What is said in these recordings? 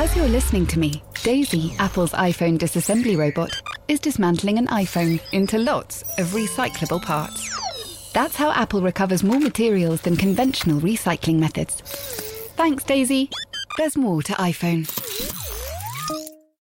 As you're listening to me, Daisy, Apple's iPhone disassembly robot, is dismantling an iPhone into lots of recyclable parts. That's how Apple recovers more materials than conventional recycling methods. Thanks, Daisy. There's more to iPhone.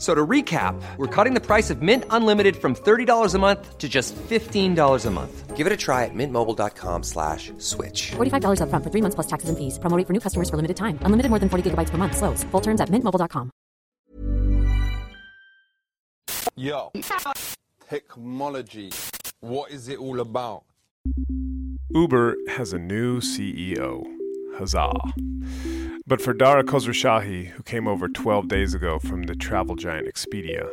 F- So to recap, we're cutting the price of Mint Unlimited from $30 a month to just $15 a month. Give it a try at mintmobile.com slash switch. $45 upfront for three months plus taxes and fees. Promo rate for new customers for limited time. Unlimited more than 40 gigabytes per month. Slows. Full terms at mintmobile.com. Yo, technology. What is it all about? Uber has a new CEO. Huzzah. But for Dara Khosrowshahi, who came over 12 days ago from the travel giant Expedia,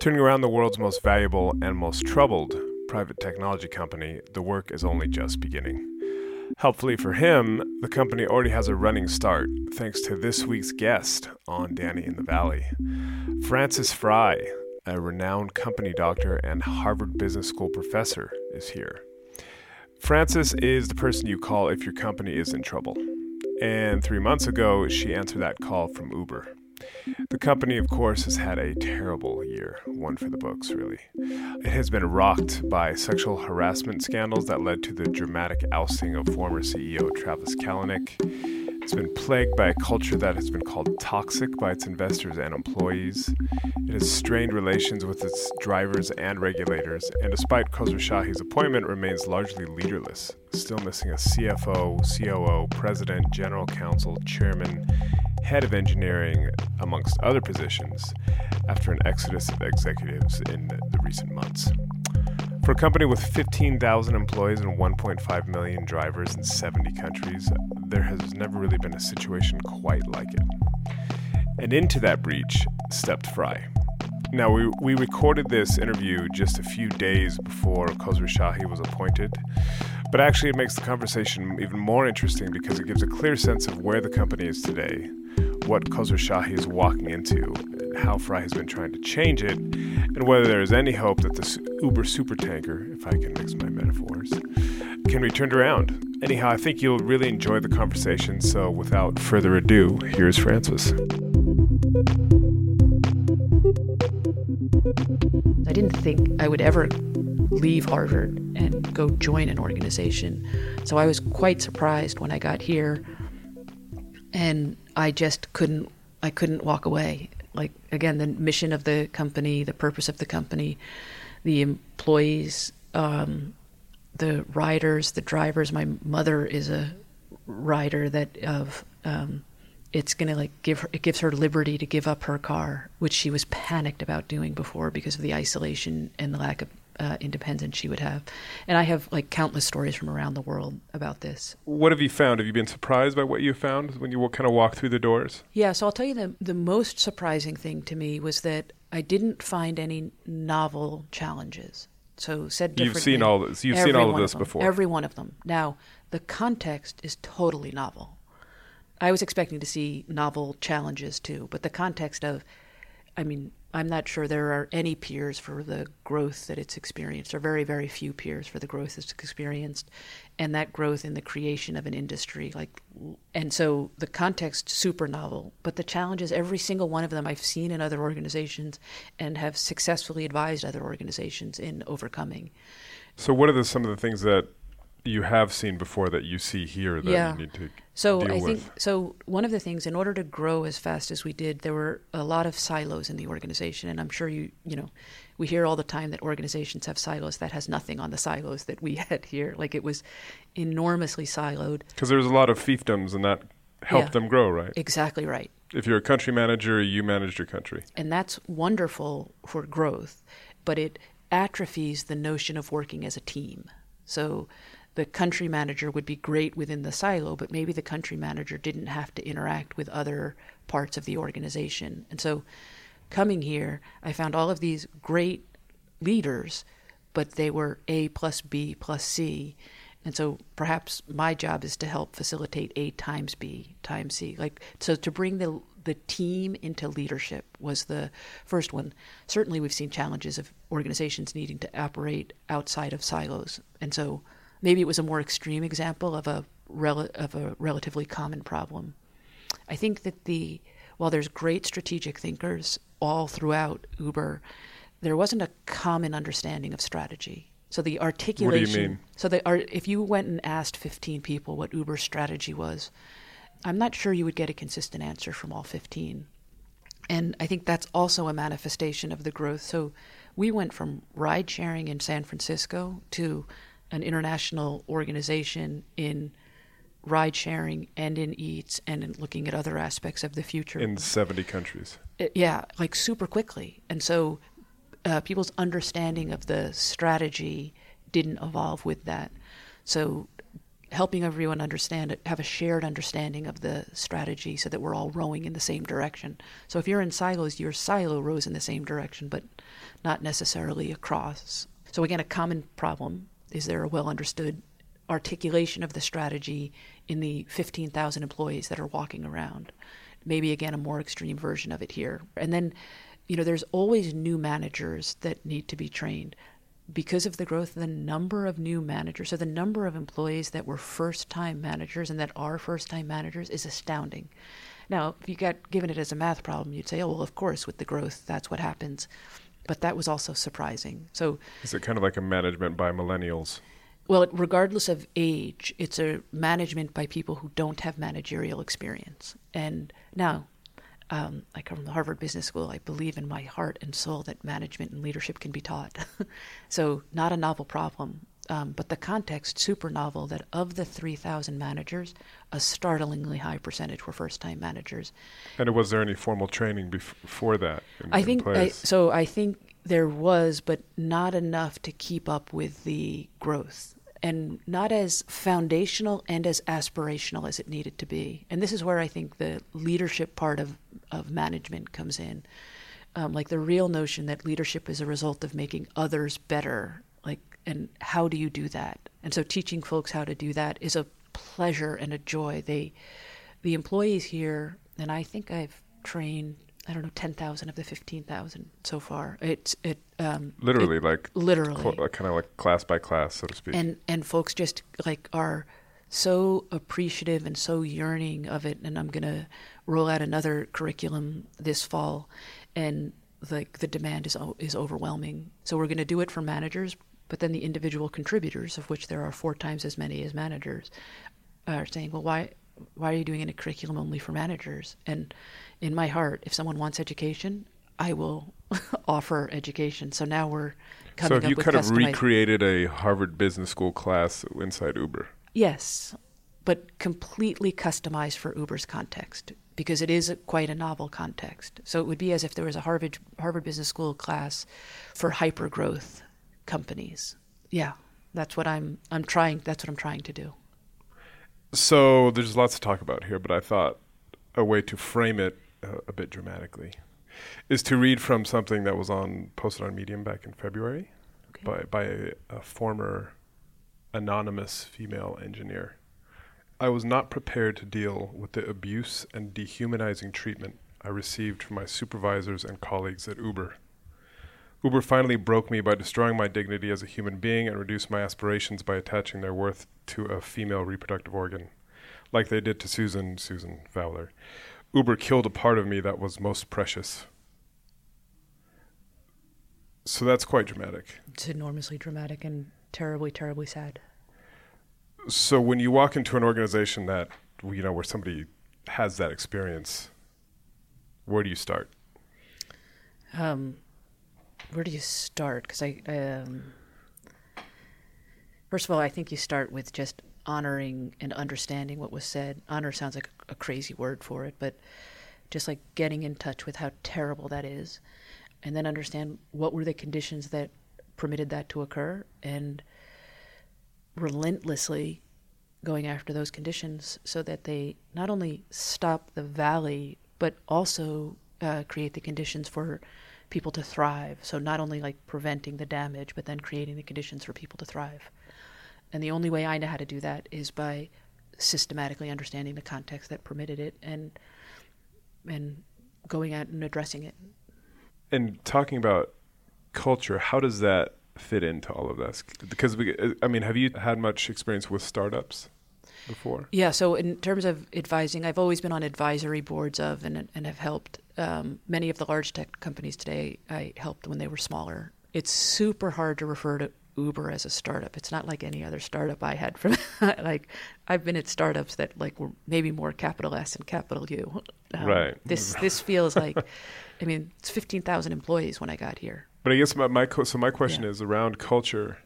turning around the world's most valuable and most troubled private technology company, the work is only just beginning. Helpfully for him, the company already has a running start thanks to this week's guest on Danny in the Valley. Frances Frei, a renowned company doctor and Harvard Business School professor, is here. Frances is the person you call if your company is in trouble. And three months ago, she answered that call from Uber. The company, of course, has had a terrible year, one for the books, really. It has been rocked by sexual harassment scandals that led to the dramatic ousting of former CEO Travis Kalanick. It's been plagued by a culture that has been called toxic by its investors and employees. It has strained relations with its drivers and regulators, and despite Khosrowshahi's appointment, remains largely leaderless, still missing a CFO, COO, president, general counsel, chairman, head of engineering, amongst other positions, after an exodus of executives in the recent months. For a company with 15,000 employees and 1.5 million drivers in 70 countries, there has never really been a situation quite like it. And into that breach stepped Frei. Now, we, we recorded this interview just a few days before Khosrowshahi was appointed, but actually it makes the conversation even more interesting because it gives a clear sense of where the company is today, what Khosrowshahi is walking into, how Frei has been trying to change it, and whether there is any hope that this Uber supertanker, if I can mix my metaphors, can be turned around. Anyhow, I think you'll really enjoy the conversation, so without further ado, here's Frances. I didn't think I would ever leave Harvard and go join an organization. So I was quite surprised when I got here and I just couldn't I couldn't walk away. Like again, the mission of the company, the purpose of the company, the employees, um, the riders, the drivers. My mother is a rider that of um, it's to like give her it gives her liberty to give up her car which she was panicked about doing before because of the isolation and the lack of uh, independence she would have and i have like countless stories from around the world about this What have you found? Have you been surprised by what you found when you kind of walk through the doors? yeah so i'll tell you the, the most surprising thing to me was that i didn't find any novel challenges so said You've seen all this- you've seen all of this them, before. every one of them now the context is totally novel I was expecting to see novel challenges too, but the context of, I mean, I'm not sure there are any peers for the growth that it's experienced, or very, very few peers for the growth it's experienced, and that growth in the creation of an industry. Like, and so the context super novel, but the challenges, every single one of them, I've seen in other organizations, and have successfully advised other organizations in overcoming. So, what are the, some of the things that you have seen before that you see here that Yeah. you need to So I with? think so. One of the things, in order to grow as fast as we did, there were a lot of silos in the organization, and I'm sure you you know, we hear all the time that organizations have silos. That has nothing on the silos that we had here. Like it was enormously siloed. Because there was a lot of fiefdoms and that helped Yeah. them grow, right? Exactly right. If you're a country manager, you managed your country. and that's wonderful for growth, but it atrophies the notion of working as a team. So the country manager would be great within the silo, but maybe the country manager didn't have to interact with other parts of the organization. And so coming here, I found all of these great leaders, but they were A plus B plus C. And so perhaps my job is to help facilitate A times B times C. Like so to bring the the team into leadership was the first one. Certainly we've seen challenges of organizations needing to operate outside of silos. And so maybe it was a more extreme example of a rel- of a relatively common problem. I think that the while there's great strategic thinkers all throughout Uber, there wasn't a common understanding of strategy. So the articulation. What do you mean? So the art, if you went and asked 15 people what Uber's strategy was, I'm not sure you would get a consistent answer from all 15. And I think that's also a manifestation of the growth. So we went from ride sharing in San Francisco to an international organization in ride sharing and in eats and in looking at other aspects of the future In 70 countries. it- yeah, like super quickly. And so uh, people's understanding of the strategy didn't evolve with that. So helping everyone understand it, have a shared understanding of the strategy so that we're all rowing in the same direction. So if you're in silos, your silo rows in the same direction, but not necessarily across. So again, a common problem is there a well understood articulation of the strategy in the 15,000 employees that are walking around. Maybe again a more extreme version of it here. And then, you know, there's always new managers that need to be trained because of the growth the number of new managers. So the number of employees that were first time managers and that are first time managers is astounding. Now, if you got given it as a math problem, you'd say, oh, well, of course, with the growth, that's what happens. But that was also surprising. So Is it kind of like a management by millennials? well, regardless of age, it's a management by people who don't have managerial experience. And now, um, I come from the Harvard Business School. I believe in my heart and soul that management and leadership can be taught. so, not a novel problem, um, but the context super novel. That of the three thousand managers, a startlingly high percentage were first-time managers. And was there any formal training bef- before that? In, I in think I, so. I think there was, but not enough to keep up with the growth, and not as foundational and as aspirational as it needed to be. And this is where I think the leadership part of of management comes in, um, like the real notion that leadership is a result of making others better. Like, and how do you do that? And so, teaching folks how to do that is a pleasure and a joy. They, the employees here, and I think I've trained I don't know ten thousand of the fifteen thousand so far. It's it um, literally it- like literally kind of like class by class, so to speak. and and folks just like are so appreciative and so yearning of it and i'm going to roll out another curriculum this fall and like the demand is is overwhelming so we're going to do it for managers but then the individual contributors of which there are four times as many as managers are saying well why why are you doing a curriculum only for managers and in my heart if someone wants education i will offer education so now we're coming so have you kind of recreated a Harvard Business School class inside Uber? Yes, but completely customized for Uber's context because it is a, quite a novel context. So it would be as if there was a Harvard Harvard Business School class for hyper growth companies. Yeah, that's what I'm I'm trying. That's what I'm trying to do. So there's lots to talk about here, but I thought a way to frame it uh, a bit dramatically is to read from something that was on posted on Medium back in February Okay. by by a, a former anonymous female engineer. I was not prepared to deal with the abuse and dehumanizing treatment I received from my supervisors and colleagues at Uber. Uber finally broke me by destroying my dignity as a human being and reduced my aspirations by attaching their worth to a female reproductive organ, like they did to Susan, Susan Fowler. Uber killed a part of me that was most precious. So that's quite dramatic. It's enormously dramatic and terribly, terribly sad. So when you walk into an organization that you know where somebody has that experience, where do you start? Um, where do you start? Because I, um, first of all, I think you start with just honoring and understanding what was said. Honor sounds like a, crazy word for it, but just like getting in touch with how terrible that is, and then understand what were the conditions that permitted that to occur, and relentlessly going after those conditions so that they not only stop the valley but also uh, create the conditions for people to thrive. So not only like preventing the damage, but then creating the conditions for people to thrive. And the only way I know how to do that is by systematically understanding the context that permitted it and and going out and addressing it. And talking about culture, how does that fit into all of this? Because we, I mean, have you had much experience with startups before? Yeah. So in terms of advising, I've always been on advisory boards of and and have helped um, many of the large tech companies today. I helped when they were smaller. It's super hard to refer to Uber as a startup. It's not like any other startup I had from like I've been at startups that like were maybe more capital S and capital U. Um, right. This this feels like, I mean, it's fifteen thousand employees when I got here. But I guess my, my so my question yeah. is around culture.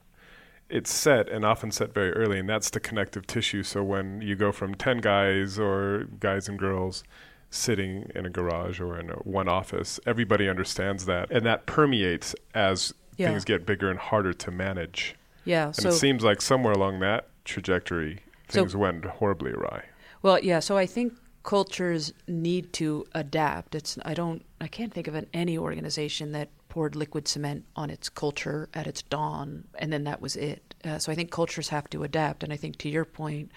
It's set and often set very early, and that's the connective tissue. So when you go from ten guys or guys and girls sitting in a garage or in a one office, everybody understands that, and that permeates as yeah. things get bigger and harder to manage. Yeah. And so it seems like somewhere along that trajectory, things so, went horribly awry. Well, yeah. So I think cultures need to adapt. It's I don't I can't think of an, any organization that poured liquid cement on its culture at its dawn and then that was it. Uh, so I think cultures have to adapt. And I think to your point,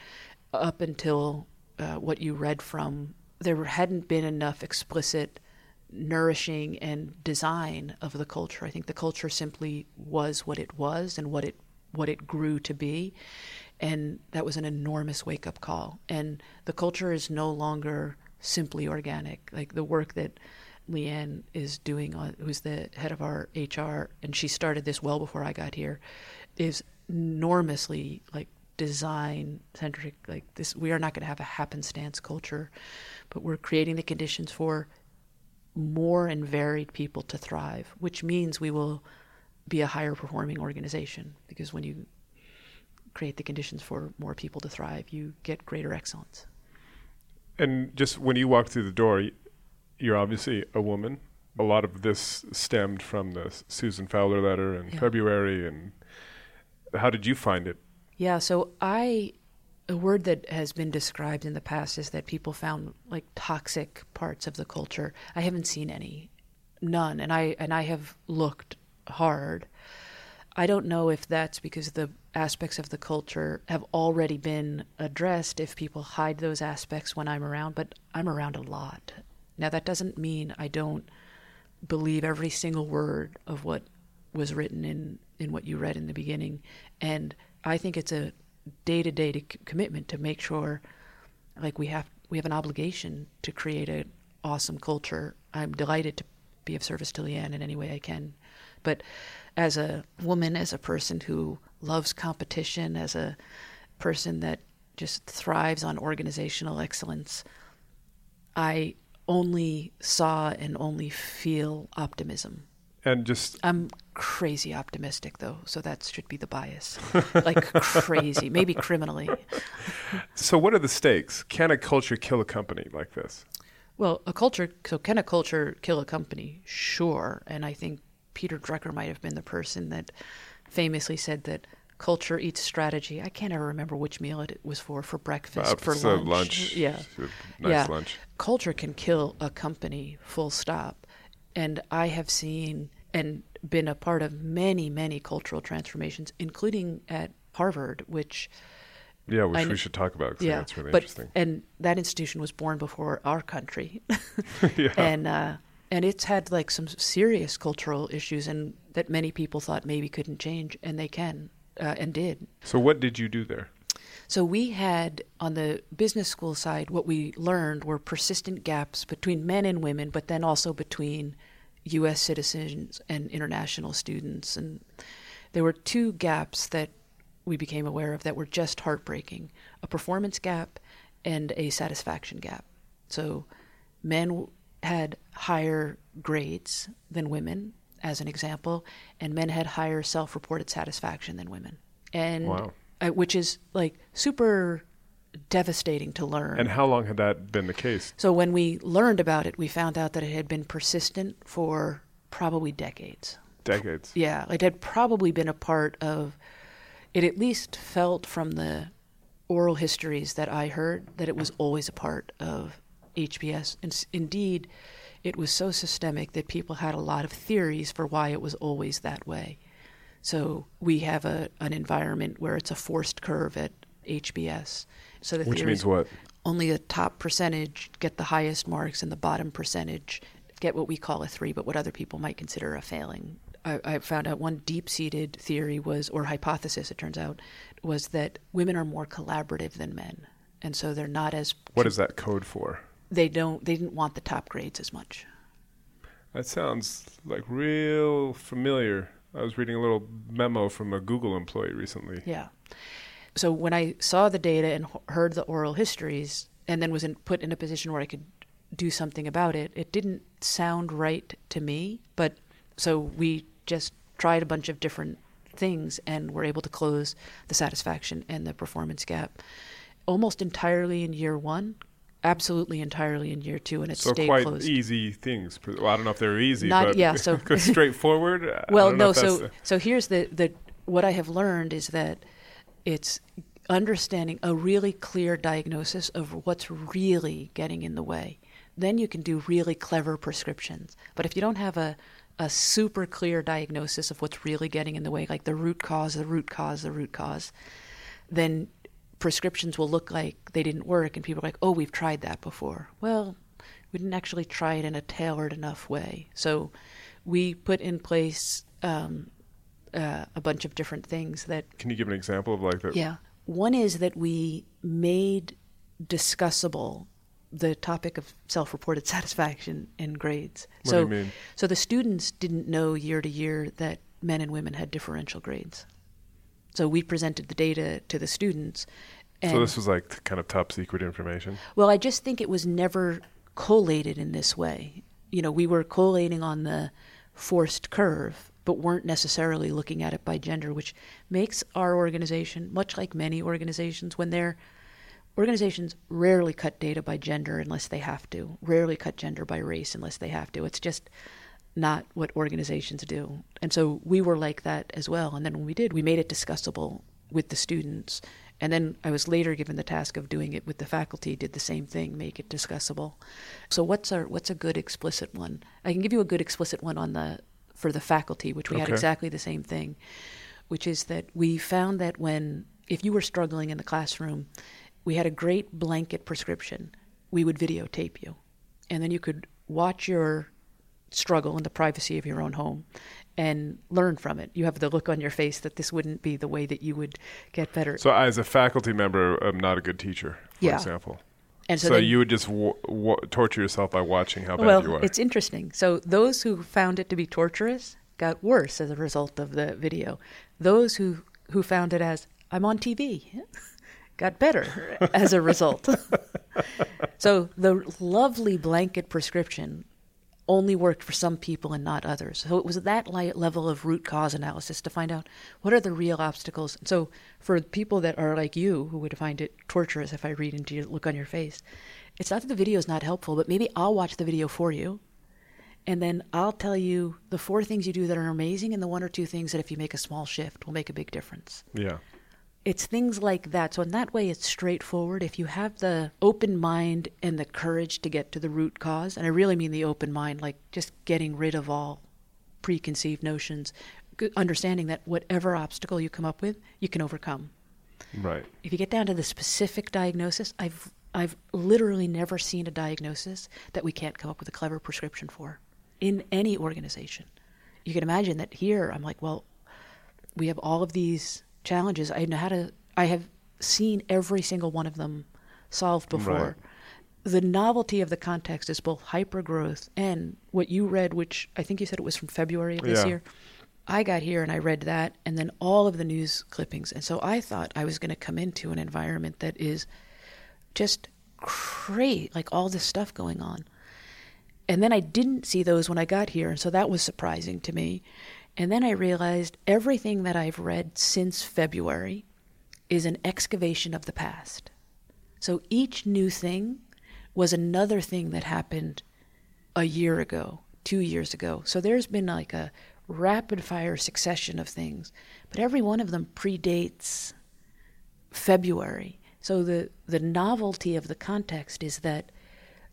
up until uh, what you read from, there hadn't been enough explicit nourishing and design of the culture. I think the culture simply was what it was and what it what it grew to be. And that was an enormous wake up call. And the culture is no longer simply organic. Like the work that Liane is doing, on, who's the head of our HR, and she started this well before I got here, is enormously like design centric. Like this, we are not going to have a happenstance culture, but we're creating the conditions for more and varied people to thrive, which means we will be a higher performing organization because when you create the conditions for more people to thrive, you get greater excellence. And just when you walk through the door, you're obviously a woman. A lot of this stemmed from the Susan Fowler letter in yeah. February. And how did you find it? Yeah, so I a word that has been described in the past is that people found like toxic parts of the culture. I haven't seen any, none, and I and I have looked hard. I don't know if that's because the aspects of the culture have already been addressed. If people hide those aspects when I'm around, but I'm around a lot. Now that doesn't mean I don't believe every single word of what was written in in what you read in the beginning, and I think it's a day to day commitment to make sure, like we have we have an obligation to create an awesome culture. I'm delighted to be of service to Liane in any way I can, but as a woman, as a person who loves competition, as a person that just thrives on organizational excellence, I only saw and only feel optimism and just I'm crazy optimistic though, so that should be the bias. like crazy, maybe criminally. So what are the stakes? Can a culture kill a company like this? Well, a culture so can a culture kill a company? Sure. And I think Peter Drucker might have been the person that famously said that culture eats strategy. I can't ever remember which meal it was for for breakfast, uh, for so lunch. lunch. Yeah. Nice yeah. lunch. Culture can kill a company, full stop. And I have seen and been a part of many, many cultural transformations, including at Harvard, which yeah, which we should talk about. yeah, that's really but, interesting. And that institution was born before our country, yeah. and uh, and it's had like some serious cultural issues, and that many people thought maybe couldn't change, and they can, uh, and did. So, what did you do there? So we had on the business school side, what we learned were persistent gaps between men and women, but then also between U.S. citizens and international students. And there were two gaps that we became aware of that were just heartbreaking a performance gap and a satisfaction gap. So men had higher grades than women, as an example, and men had higher self reported satisfaction than women. And wow. Uh, which is like super devastating to learn. And how long had that been the case? So when we learned about it, we found out that it had been persistent for probably decades. Decades. Yeah, it had probably been a part of it at least felt from the oral histories that I heard that it was always a part of HBS. And indeed, it was so systemic that people had a lot of theories for why it was always that way. So we have a an environment where it's a forced curve at HBS. So the Which theory means is what? Only the top percentage get the highest marks, and the bottom percentage get what we call a three, but what other people might consider a failing. I, I found out one deep-seated theory was, or hypothesis, it turns out, was that women are more collaborative than men, and so they're not as What is that code for? they don't they didn't want the top grades as much. That sounds like real familiar. I was reading a little memo from a Google employee recently. Yeah. So when I saw the data and heard the oral histories, and then was in, put in a position where I could do something about it, it didn't sound right to me. But so we just tried a bunch of different things and were able to close the satisfaction and the performance gap almost entirely in year one, absolutely entirely in year two, and it So stayed quite closed. easy things. Well, I don't know if they're easy, Not- but yeah, so- straightforward. Well, no. So, the- so here's the the what I have learned is that it's understanding a really clear diagnosis of what's really getting in the way. Then you can do really clever prescriptions. But if you don't have a a super clear diagnosis of what's really getting in the way, like the root cause, the root cause, the root cause, then prescriptions will look like they didn't work, and people are like, "Oh, we've tried that before." Well, we didn't actually try it in a tailored enough way. So, we put in place um, uh, a bunch of different things that Can you give an example of like that? yeah. One is that we made discussable the topic of self-reported satisfaction in grades. What do so, you mean? so the students didn't know year to year that men and women had differential grades. So we presented the data to the students. So this was like kind of top secret information. well, I just think it was never collated in this way. You know, we were collating on the forced curve, but weren't necessarily looking at it by gender, which makes our organization, much like many organizations, when they're organizations rarely cut data by gender unless they have to, rarely cut gender by race unless they have to. It's just not what organizations do. And so we were like that as well. And then when we did, we made it discussable with the students. And then I was later given the task of doing it with the faculty, did the same thing, make it discussable. So what's our what's a good explicit one? I can give you a good explicit one on the for the faculty, which we had exactly the same thing, which is that we found that when if you were struggling in the classroom, we had a great blanket prescription. We would videotape you. And then you could watch your struggle in the privacy of your own home and learn from it. You have the look on your face that this wouldn't be the way that you would get better. So as a faculty member, I'm not a good teacher, for Yeah. example. and So, then- you would just w- w- torture yourself by watching how bad well, you are. it's interesting. So those who found it to be torturous got worse as a result of the video. Those who who found it as I'm on TV got better as a result. so the lovely blanket prescription only worked for some people and not others. So it was that level of root cause analysis to find out what are the real obstacles. So for people that are like you, who would find it torturous if I read into your look on your face, it's not that the video is not helpful, but maybe I'll watch the video for you. And then I'll tell you the four things you do that are amazing and the one or two things that if you make a small shift will make a big difference yeah. It's things like that. So in that way, it's straightforward. If you have the open mind and the courage to get to the root cause, and I really mean the open mind, like just getting rid of all preconceived notions, understanding that whatever obstacle you come up with, you can overcome. Right. If you get down to the specific diagnosis, I've I've literally never seen a diagnosis that we can't come up with a clever prescription for in any organization. You can imagine that here I'm like, well, we have all of these challenges. I know how to I have seen every single one of them solved before. The novelty of the context is both hypergrowth and what you read, which I think you said it was from February of this Yeah. year. I got here and I read that and then all of the news clippings. And so I thought I was going to come into an environment that is just great, like all this stuff going on. And then I didn't see those when I got here, and so that was surprising to me. And then I realized everything that I've read since February is an excavation of the past. So each new thing was another thing that happened a year ago, two years ago. So there's been like a rapid fire succession of things, but every one of them predates February. So the the novelty of the context is that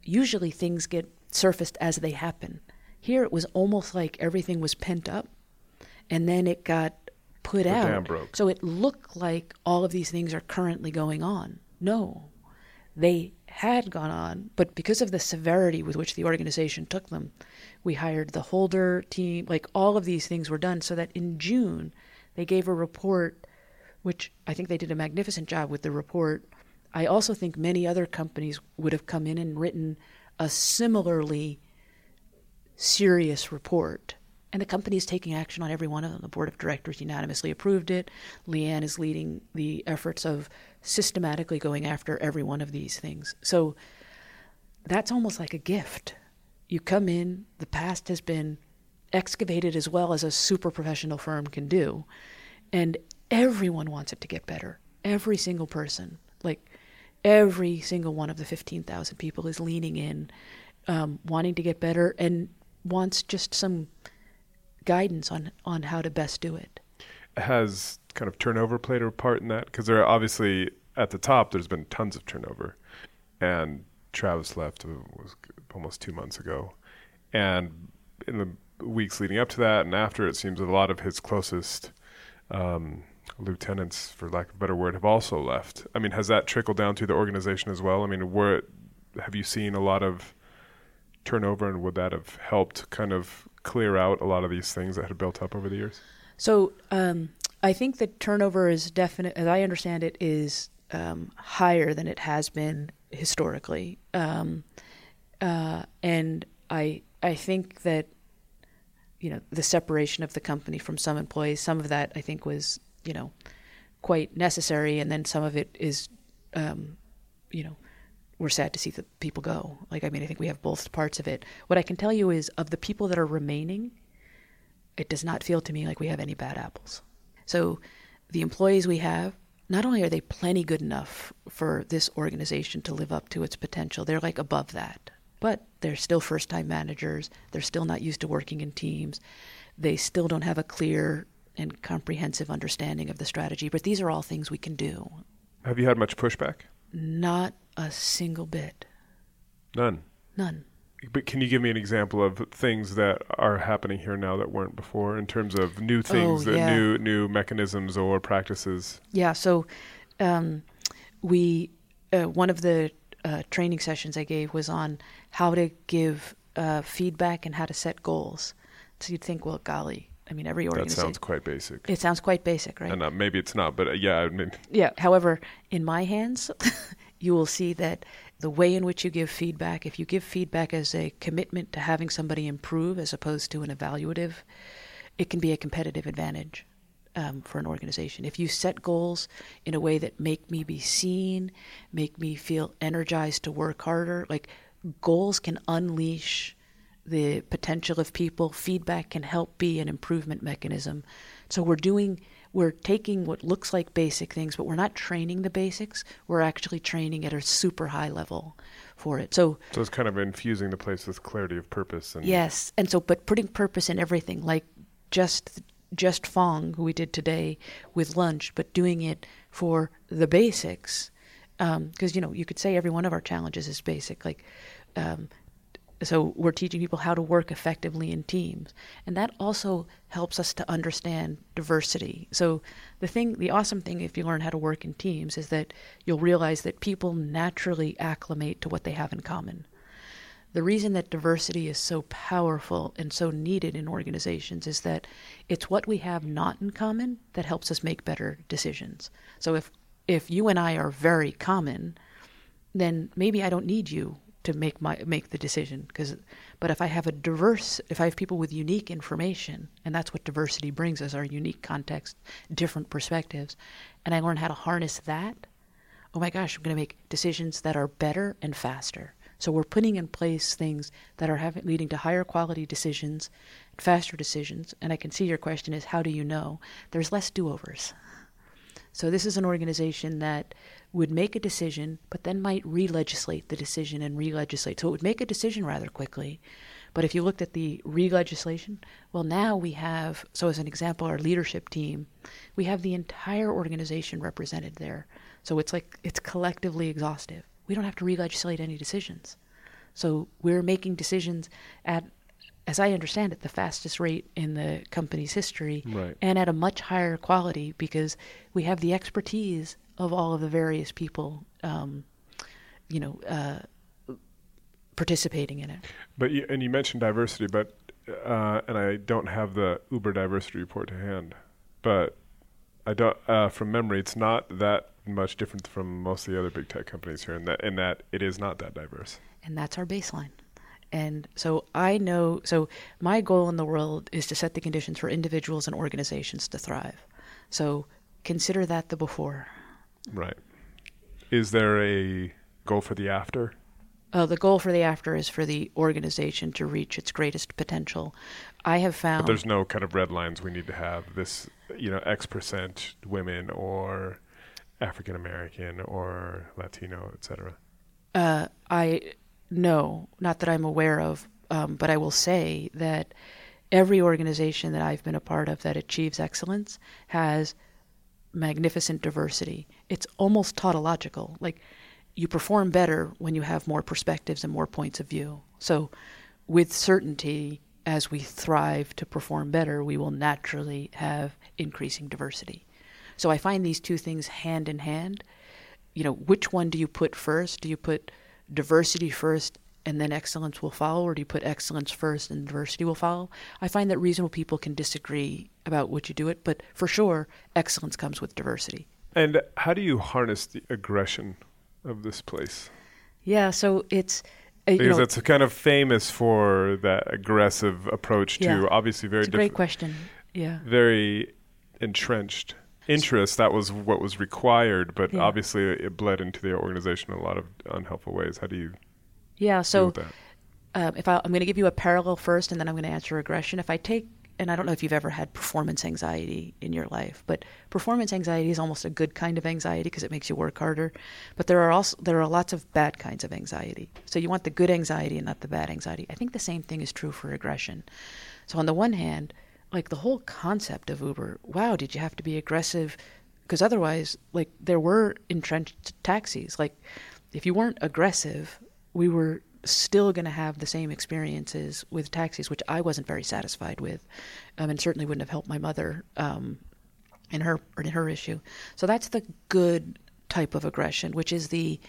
usually things get surfaced as they happen. Here it was almost like everything was pent up and then it got put The out. dam broke. So it looked like all of these things are currently going on. No, they had gone on, but because of the severity with which the organization took them, we hired the Holder team. Like all of these things were done so that in June, they gave a report, which I think they did a magnificent job with the report. I also think many other companies would have come in and written a similarly serious report. And the company is taking action on every one of them. The board of directors unanimously approved it. Liane is leading the efforts of systematically going after every one of these things. So that's almost like a gift. You come in, the past has been excavated as well as a super professional firm can do, and everyone wants it to get better. Every single person, like every single one of the 15,000 people, is leaning in, um, wanting to get better, and wants just some guidance on, on how to best do it. Has kind of turnover played a part in that? Because there are obviously at the top, there's been tons of turnover, and Travis left uh, was almost two months ago, and in the weeks leading up to that and after, it seems a lot of his closest um, lieutenants, for lack of a better word, have also left. I mean, has that trickled down to the organization as well? I mean, where have you seen a lot of turnover, and would that have helped kind of clear out a lot of these things that had built up over the years? So um, I think the turnover is definite, as I understand it, is um, higher than it has been historically, um, uh, and I I think that you know the separation of the company from some employees, some of that I think was you know quite necessary, and then some of it is um, you know we're sad to see the people go. Like I mean, I think we have both parts of it. What I can tell you is of the people that are remaining, it does not feel to me like we have any bad apples. So the employees we have, not only are they plenty good enough for this organization to live up to its potential, they're like above that. But they're still first time managers. They're still not used to working in teams. They still don't have a clear and comprehensive understanding of the strategy. But these are all things we can do. Have you had much pushback? Not a single bit. None. None. But can you give me an example of things that are happening here now that weren't before, in terms of new things, Oh, yeah. new new mechanisms or practices? Yeah. So, um, we uh, one of the uh, training sessions I gave was on how to give uh, feedback and how to set goals. So you'd think, well, golly, I mean, every organization. That sounds quite basic. it sounds quite basic, right? And uh, maybe it's not, but uh, yeah, I mean, Yeah. However, in my hands, you will see that the way in which you give feedback, if you give feedback as a commitment to having somebody improve as opposed to an evaluative, it can be a competitive advantage um, for an organization. If you set goals in a way that make me be seen, make me feel energized to work harder, like goals can unleash the potential of people. Feedback can help be an improvement mechanism. So we're doing, we're taking what looks like basic things, but we're not training the basics. We're actually training at a super high level for it. So so it's kind of infusing the place with clarity of purpose. And Yes, and so but putting purpose in everything, like just just Fong, who we did today with lunch, but doing it for the basics, because you know you could say every one of our challenges is basic, like. Um, so we're teaching people how to work effectively in teams. And that also helps us to understand diversity. So the thing the awesome thing if you learn how to work in teams is that you'll realize that people naturally acclimate to what they have in common. The reason that diversity is so powerful and so needed in organizations is that it's what we have not in common that helps us make better decisions. So if if you and I are very common, then maybe I don't need you to make my make the decision because but if I have a diverse if I have people with unique information and that's what diversity brings us our unique context, different perspectives, and I learn how to harness that, oh my gosh, I'm going to make decisions that are better and faster. So we're putting in place things that are having, leading to higher quality decisions, faster decisions. And I can see your question is how do you know? There's less do-overs. So this is an organization that would make a decision, but then might re-legislate the decision and re-legislate. So it would make a decision rather quickly. But if you looked at the re-legislation, well, now we have. So as an example, our leadership team, we have the entire organization represented there. So it's like it's collectively exhaustive. We don't have to re-legislate any decisions. So we're making decisions at as I understand it, the fastest rate in the company's history, Right. and at a much higher quality because we have the expertise of all of the various people, um, you know, uh, participating in it. But you, and you mentioned diversity, but uh, and I don't have the Uber diversity report to hand, but I don't uh, from memory. It's not that much different from most of the other big tech companies here, in that in that it is not that diverse. and that's our baseline. And so I know, so my goal in the world is to set the conditions for individuals and organizations to thrive. So consider that the before. Right. Is there a goal for the after? Uh, the goal for the after is for the organization to reach its greatest potential. I have But found there's no kind of red lines we need to have. This, you know, X percent women or African American or Latino, et cetera. Uh, I no, not that I'm aware of, um, but I will say that every organization that I've been a part of that achieves excellence has magnificent diversity. It's almost tautological. Like you perform better when you have more perspectives and more points of view. So, with certainty, as we thrive to perform better, we will naturally have increasing diversity. So, I find these two things hand in hand. You know, which one do you put first? Do you put diversity first and then excellence will follow, or do you put excellence first and diversity will follow? I find that reasonable people can disagree about which you do it, but for sure, excellence comes with diversity. And how do you harness the aggression of this place? Yeah, so it's uh, you Because know, it's kind of famous for that aggressive approach to Yeah. obviously very it's a great question. Yeah. very entrenched interest. That was what was required, but Yeah. obviously it bled into the organization in a lot of unhelpful ways. How do you Yeah, deal so with that? um, if I, I'm going to give you a parallel first, and then I'm going to answer regression. If I take, and I don't know if you've ever had performance anxiety in your life, but performance anxiety is almost a good kind of anxiety because it makes you work harder. But there are also there are lots of bad kinds of anxiety. So you want the good anxiety and not the bad anxiety. I think the same thing is true for regression. So on the one hand, like the whole concept of Uber, wow, did you have to be aggressive? Because otherwise, like there were entrenched taxis. Like if you weren't aggressive, we were still going to have the same experiences with taxis, which I wasn't very satisfied with, um, and certainly wouldn't have helped my mother um, in her in her issue. So that's the good type of aggression, which is the,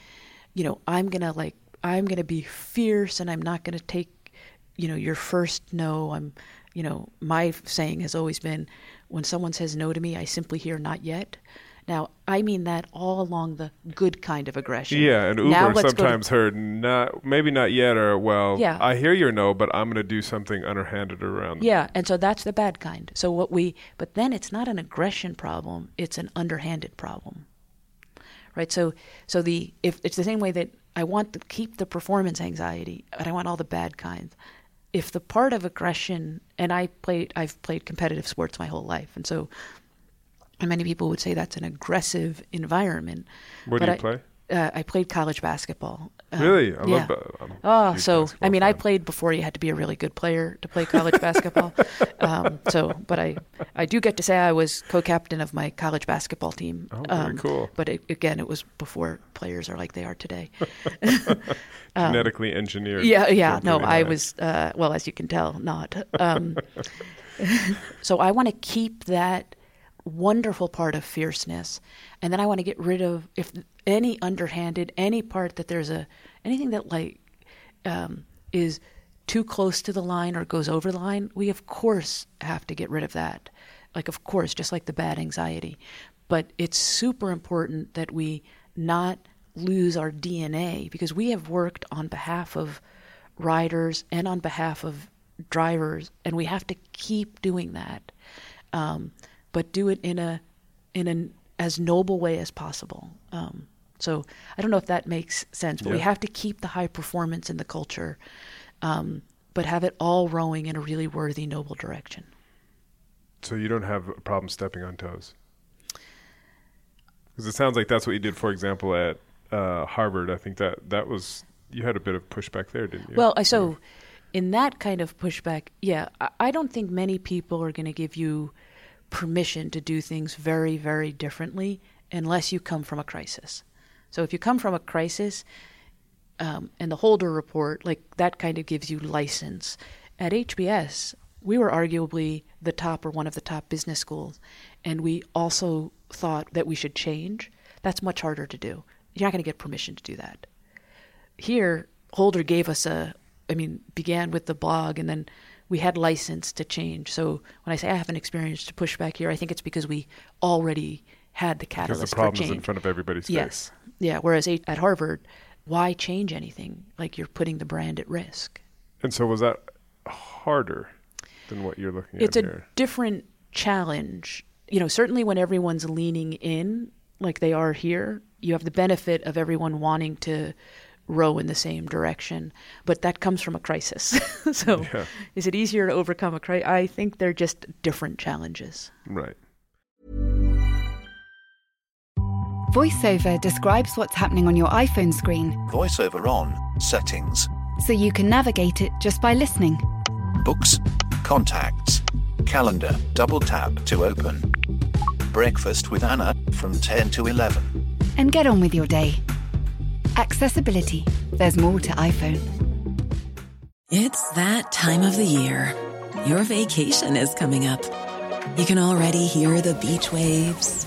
you know, I'm gonna like I'm gonna be fierce and I'm not gonna take, you know, your first no. I'm, you know, my saying has always been, when someone says no to me, I simply hear not yet. Now I mean that all along the good kind of aggression. Yeah, and Uber let's to- sometimes heard not maybe not yet or well Yeah. I hear your no, but I'm gonna do something underhanded around. Yeah, and so that's the bad kind. So what we, but then it's not an aggression problem; it's an underhanded problem, right? So, so the if it's the same way that I want to keep the performance anxiety, but I want all the bad kinds. If the part of aggression, and I played, I've played competitive sports my whole life, and so, and many people would say that's an aggressive environment. Where do you I, play? Uh, I played college basketball. Um, Really? I yeah. love Oh, so I mean, I played before you had to be a really good player to play college basketball. Um, so, but I, I do get to say I was co-captain of my college basketball team. Oh, very um, cool. But it, again, it was before players are like they are today. genetically engineered. Um, Yeah, yeah. No, I was. Uh, well, as you can tell, not. Um, so I want to keep that wonderful part of fierceness, and then I want to get rid of if any underhanded, any part that there's a anything that like um, is too close to the line or goes over the line. We of course have to get rid of that. Like of course, just like the bad anxiety, but it's super important that we not lose our DNA because we have worked on behalf of riders and on behalf of drivers, and we have to keep doing that, um, but do it in a in an as noble way as possible. Um, so I don't know if that makes sense, but we have to keep the high performance in the culture, um, but have it all rowing in a really worthy, noble direction. So you don't have a problem stepping on toes. Because it sounds like that's what you did, for example, at uh, Harvard. I think that that was you had a bit of pushback there, didn't you? Well, I so in that kind of pushback, yeah, I, I don't think many people are going to give you permission to do things very, very differently unless you come from a crisis. So if you come from a crisis, um, and the Holder report, like that kind of gives you license. at HBS, we were arguably the top or one of the top business schools, and we also thought that we should change. That's much harder to do. You're not going to get permission to do that. Here, Holder gave us a, I mean, began with the blog and then we had license to change. So when I say I haven't experienced pushback here, I think it's because we already had the catalyst because the problem is in front of everybody's yes. face. Yeah. Whereas at Harvard, why change anything? Like you're putting the brand at risk. And so was that harder than what you're looking It's at It's a here? different challenge. You know, certainly when everyone's leaning in, like they are here, you have the benefit of everyone wanting to row in the same direction. But that comes from a crisis. so Yeah. is it easier to overcome a crisis? I think they're just different challenges. Right. VoiceOver describes what's happening on your iPhone screen VoiceOver on, settings, so you can navigate it just by listening. books, contacts, calendar, double tap to open. Breakfast with Anna from 10 to 11. And get on with your day. Accessibility. There's more to iPhone. It's that time of the year. Your vacation is coming up. You can already hear the beach waves,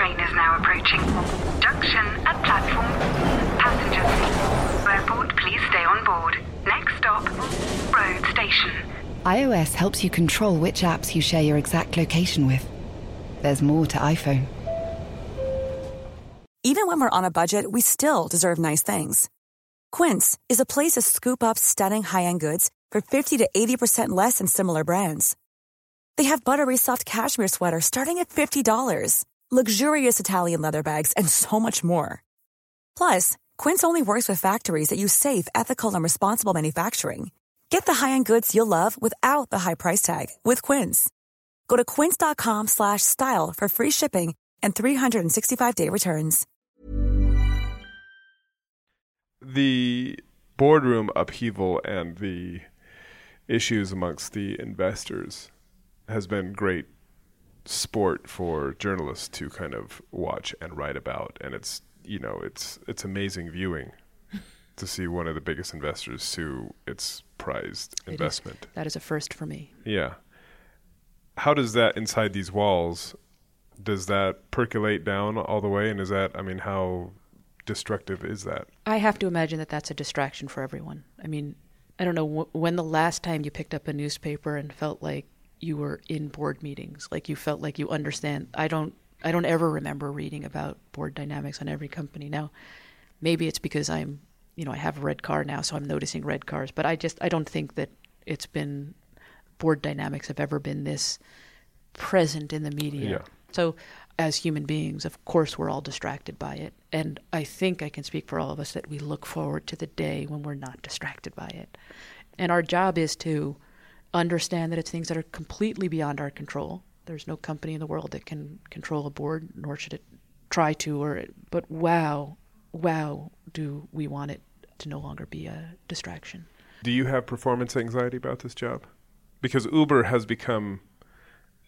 train is now approaching. Junction at platform. Passengers. Airport, please stay on board. Next stop, road station. iOS helps you control which apps you share your exact location with. There's more to iPhone. Even when we're on a budget, we still deserve nice things. Quince is a place to scoop up stunning high-end goods for 50 to 80% less than similar brands. They have buttery soft cashmere sweaters starting at $50, luxurious Italian leather bags, and so much more. Plus, Quince only works with factories that use safe, ethical, and responsible manufacturing. Get the high-end goods you'll love without the high price tag with Quince. Go to quince.com slash style for free shipping and 365-day returns. The boardroom upheaval and the issues amongst the investors has been great sport for journalists to kind of watch and write about and it's you know it's it's amazing viewing to see one of the biggest investors sue its prized It is- investment. That is a first for me. yeah. How does that inside these walls does that percolate down all the way? And is that i mean how destructive is that? I have to imagine that that's a distraction for everyone. I mean, I don't know wh- when the last time you picked up a newspaper and felt like you were in board meetings, like you felt like you understand. I don't. I don't ever remember reading about board dynamics on every company. Now, maybe it's because I'm, you know, I have a red car now, so I'm noticing red cars. But I just I don't think that it's been board dynamics have ever been this present in the media. Yeah. So, as human beings, of course, we're all distracted by it. And I think I can speak for all of us that we look forward to the day when we're not distracted by it. And our job is to understand that it's things that are completely beyond our control. There's no company in the world that can control a board, nor should it try to. Or, but wow, wow, do we want it to no longer be a distraction? Do you have performance anxiety about this job? Because Uber has become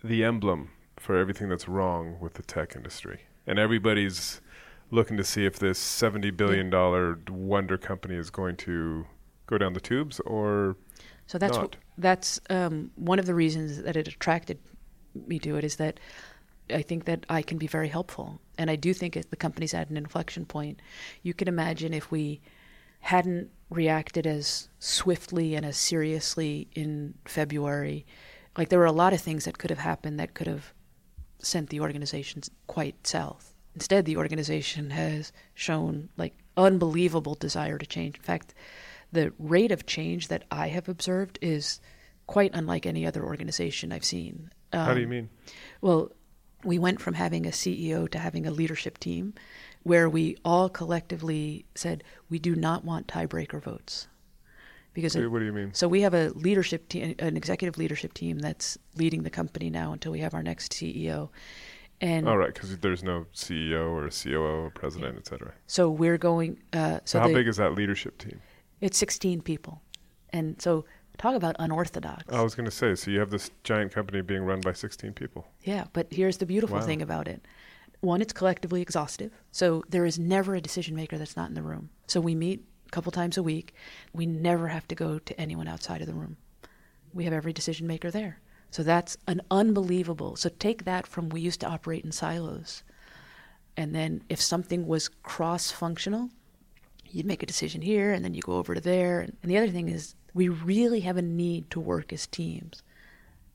the emblem for everything that's wrong with the tech industry. And everybody's looking to see if this $70 billion wonder company is going to go down the tubes or So that's not. wh- that's um, one of the reasons that it attracted me to it is that I think that I can be very helpful, and I do think the company's at an inflection point. You can imagine if we hadn't reacted as swiftly and as seriously in February, like there were a lot of things that could have happened that could have sent the organization quite south. Instead, the organization has shown like unbelievable desire to change. In fact, the rate of change that I have observed is quite unlike any other organization I've seen. Um, How do you mean? Well, we went from having a CEO to having a leadership team where we all collectively said we do not want tiebreaker votes. Because Wait, it- what do you mean? So we have a leadership team, an executive leadership team that's leading the company now until we have our next CEO. And All right, because there's no CEO or COO or president, et cetera. so we're going. Uh, So, so how they- big is that leadership team? It's 16 people, and so talk about unorthodox. I was going to say, so you have this giant company being run by 16 people. Yeah, but here's the beautiful Wow. thing about it. One, it's collectively exhaustive. So there is never a decision maker that's not in the room. So we meet a couple times a week. We never have to go to anyone outside of the room. We have every decision maker there. So that's an unbelievable. So take that from we used to operate in silos. And then if something was cross functional, you'd make a decision here and then you go over to there. And the other thing is, we really have a need to work as teams.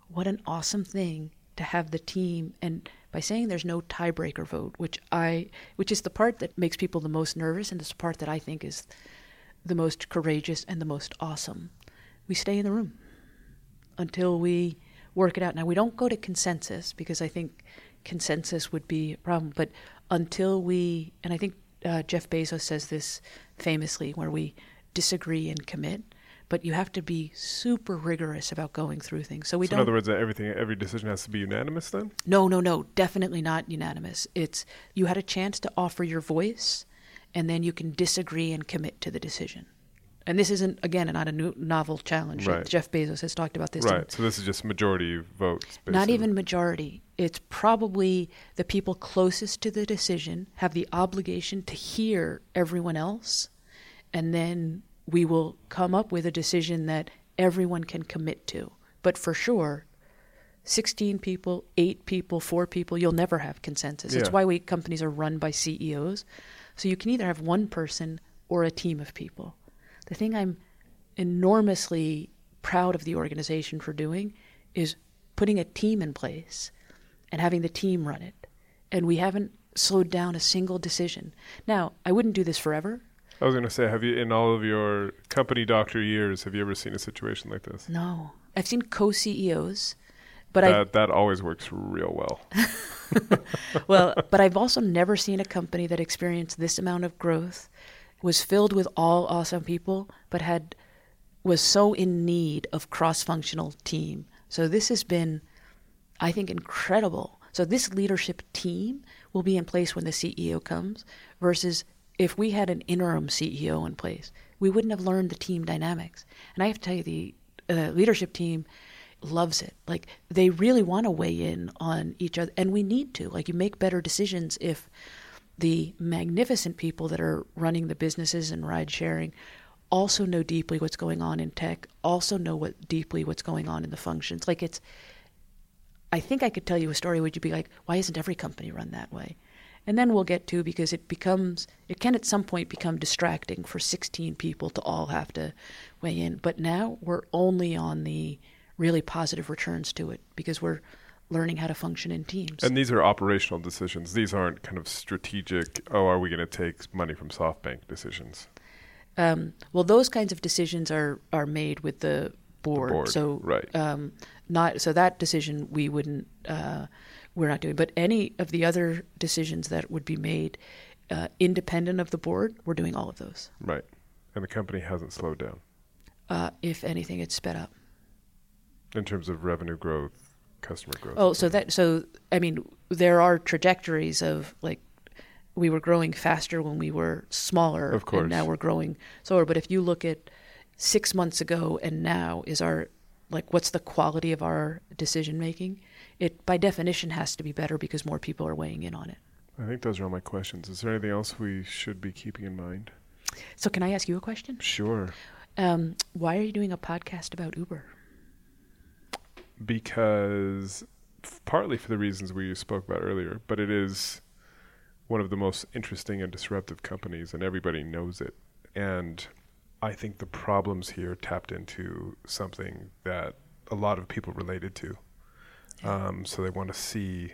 What an awesome thing to have the team and by saying there's no tiebreaker vote, which I which is the part that makes people the most nervous and it's the part that I think is the most courageous and the most awesome. We stay in the room until we work it out. Now we don't go to consensus because I think consensus would be a problem, but until we and I think uh, Jeff Bezos says this famously, where we disagree and commit, but you have to be super rigorous about going through things. So we so don't. In other words, everything, every decision has to be unanimous then? No, no, no, definitely not unanimous. It's you had a chance to offer your voice, and then you can disagree and commit to the decision. And this isn't again not a new, novel challenge. Right. Jeff Bezos has talked about this. Right. So this is just majority votes. not even majority. It's probably the people closest to the decision have the obligation to hear everyone else, and then we will come up with a decision that everyone can commit to. But for sure, 16 people, 8 people, 4 people, you'll never have consensus. It's Yeah. why we companies are run by CEOs. So you can either have one person or a team of people. The thing I'm enormously proud of the organization for doing is putting a team in place and having the team run it. And we haven't slowed down a single decision. Now, I wouldn't do this forever. I was going to say, have you, in all of your company doctor years, have you ever seen a situation like this? No. I've seen co CEOs, but I that, that always works real well. well, but I've also never seen a company that experienced this amount of growth, was filled with all awesome people, but had was so in need of cross-functional team. So this has been, I think, incredible. So this leadership team will be in place when the CEO comes, versus if we had an interim CEO in place, we wouldn't have learned the team dynamics. And I have to tell you, the uh, leadership team loves it. Like they really want to weigh in on each other, and we need to. Like you make better decisions if the magnificent people that are running the businesses and ride sharing also know deeply what's going on in tech, also know what deeply what's going on in the functions. Like it's I think I could tell you a story would you'd be like, why isn't every company run that way? And then we'll get to because it becomes it can at some point become distracting for 16 people to all have to weigh in. But now we're only on the really positive returns to it because we're learning how to function in teams. And these are operational decisions. These aren't kind of strategic, oh, are we going to take money from SoftBank decisions? Um, well, those kinds of decisions are are made with the board. board, so right. um, not so that decision we wouldn't uh, we're not doing. But any of the other decisions that would be made uh, independent of the board, we're doing all of those. Right. And the company hasn't slowed down Uh, if anything, it's sped up. in terms of revenue growth, customer growth. Oh, so that so I mean there are trajectories of like we were growing faster when we were smaller, Of course. and now we're growing slower. But if you look at six months ago and now, is our like what's the quality of our decision making? It by definition has to be better because more people are weighing in on it. I think those are all my questions. Is there anything else we should be keeping in mind? So can I ask you a question? Sure. Um, why are you doing a podcast about Uber? Because partly for the reasons we spoke about earlier, but it is one of the most interesting and disruptive companies, and everybody knows it. And I think the problems here tapped into something that a lot of people related to. Um, so they want to see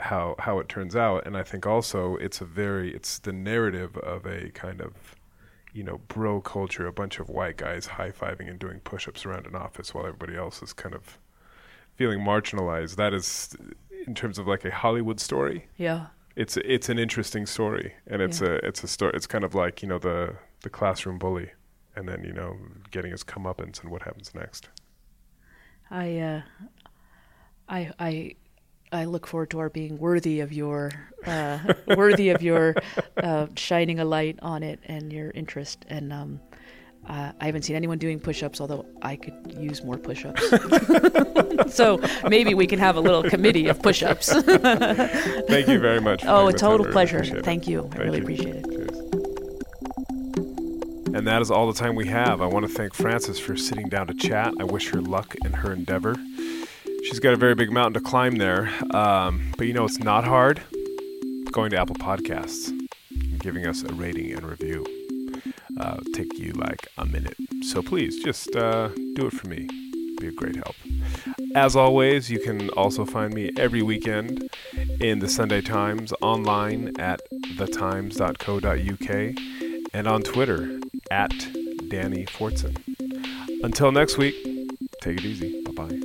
how how it turns out, and I think also it's a very it's the narrative of a kind of you know bro culture, a bunch of white guys high fiving and doing push ups around an office while everybody else is kind of feeling marginalized. That is in terms of like a Hollywood story. Yeah. It's it's an interesting story, and it's Yeah. a it's a story. It's kind of like you know the the classroom bully, and then you know getting his comeuppance and what happens next. I, uh, I, I, I look forward to our being worthy of your, uh, worthy of your uh, shining a light on it and your interest. And um, uh, I haven't seen anyone doing push-ups, although I could use more push-ups. so maybe we can have a little committee of push-ups. Thank you very much. Oh, a total pleasure. Thank you. I Thank really you. appreciate it. Cheers. And that is all the time we have. I want to thank Frances for sitting down to chat. I wish her luck in her endeavor. She's got a very big mountain to climb there. Um, but you know, it's not hard going to Apple Podcasts and giving us a rating and review. Uh, take you like a minute. So please just uh, do it for me. Be a great help. As always, you can also find me every weekend in the Sunday Times online at thetimes.co.uk and on Twitter at Danny Fortson. Until next week, take it easy. Bye bye.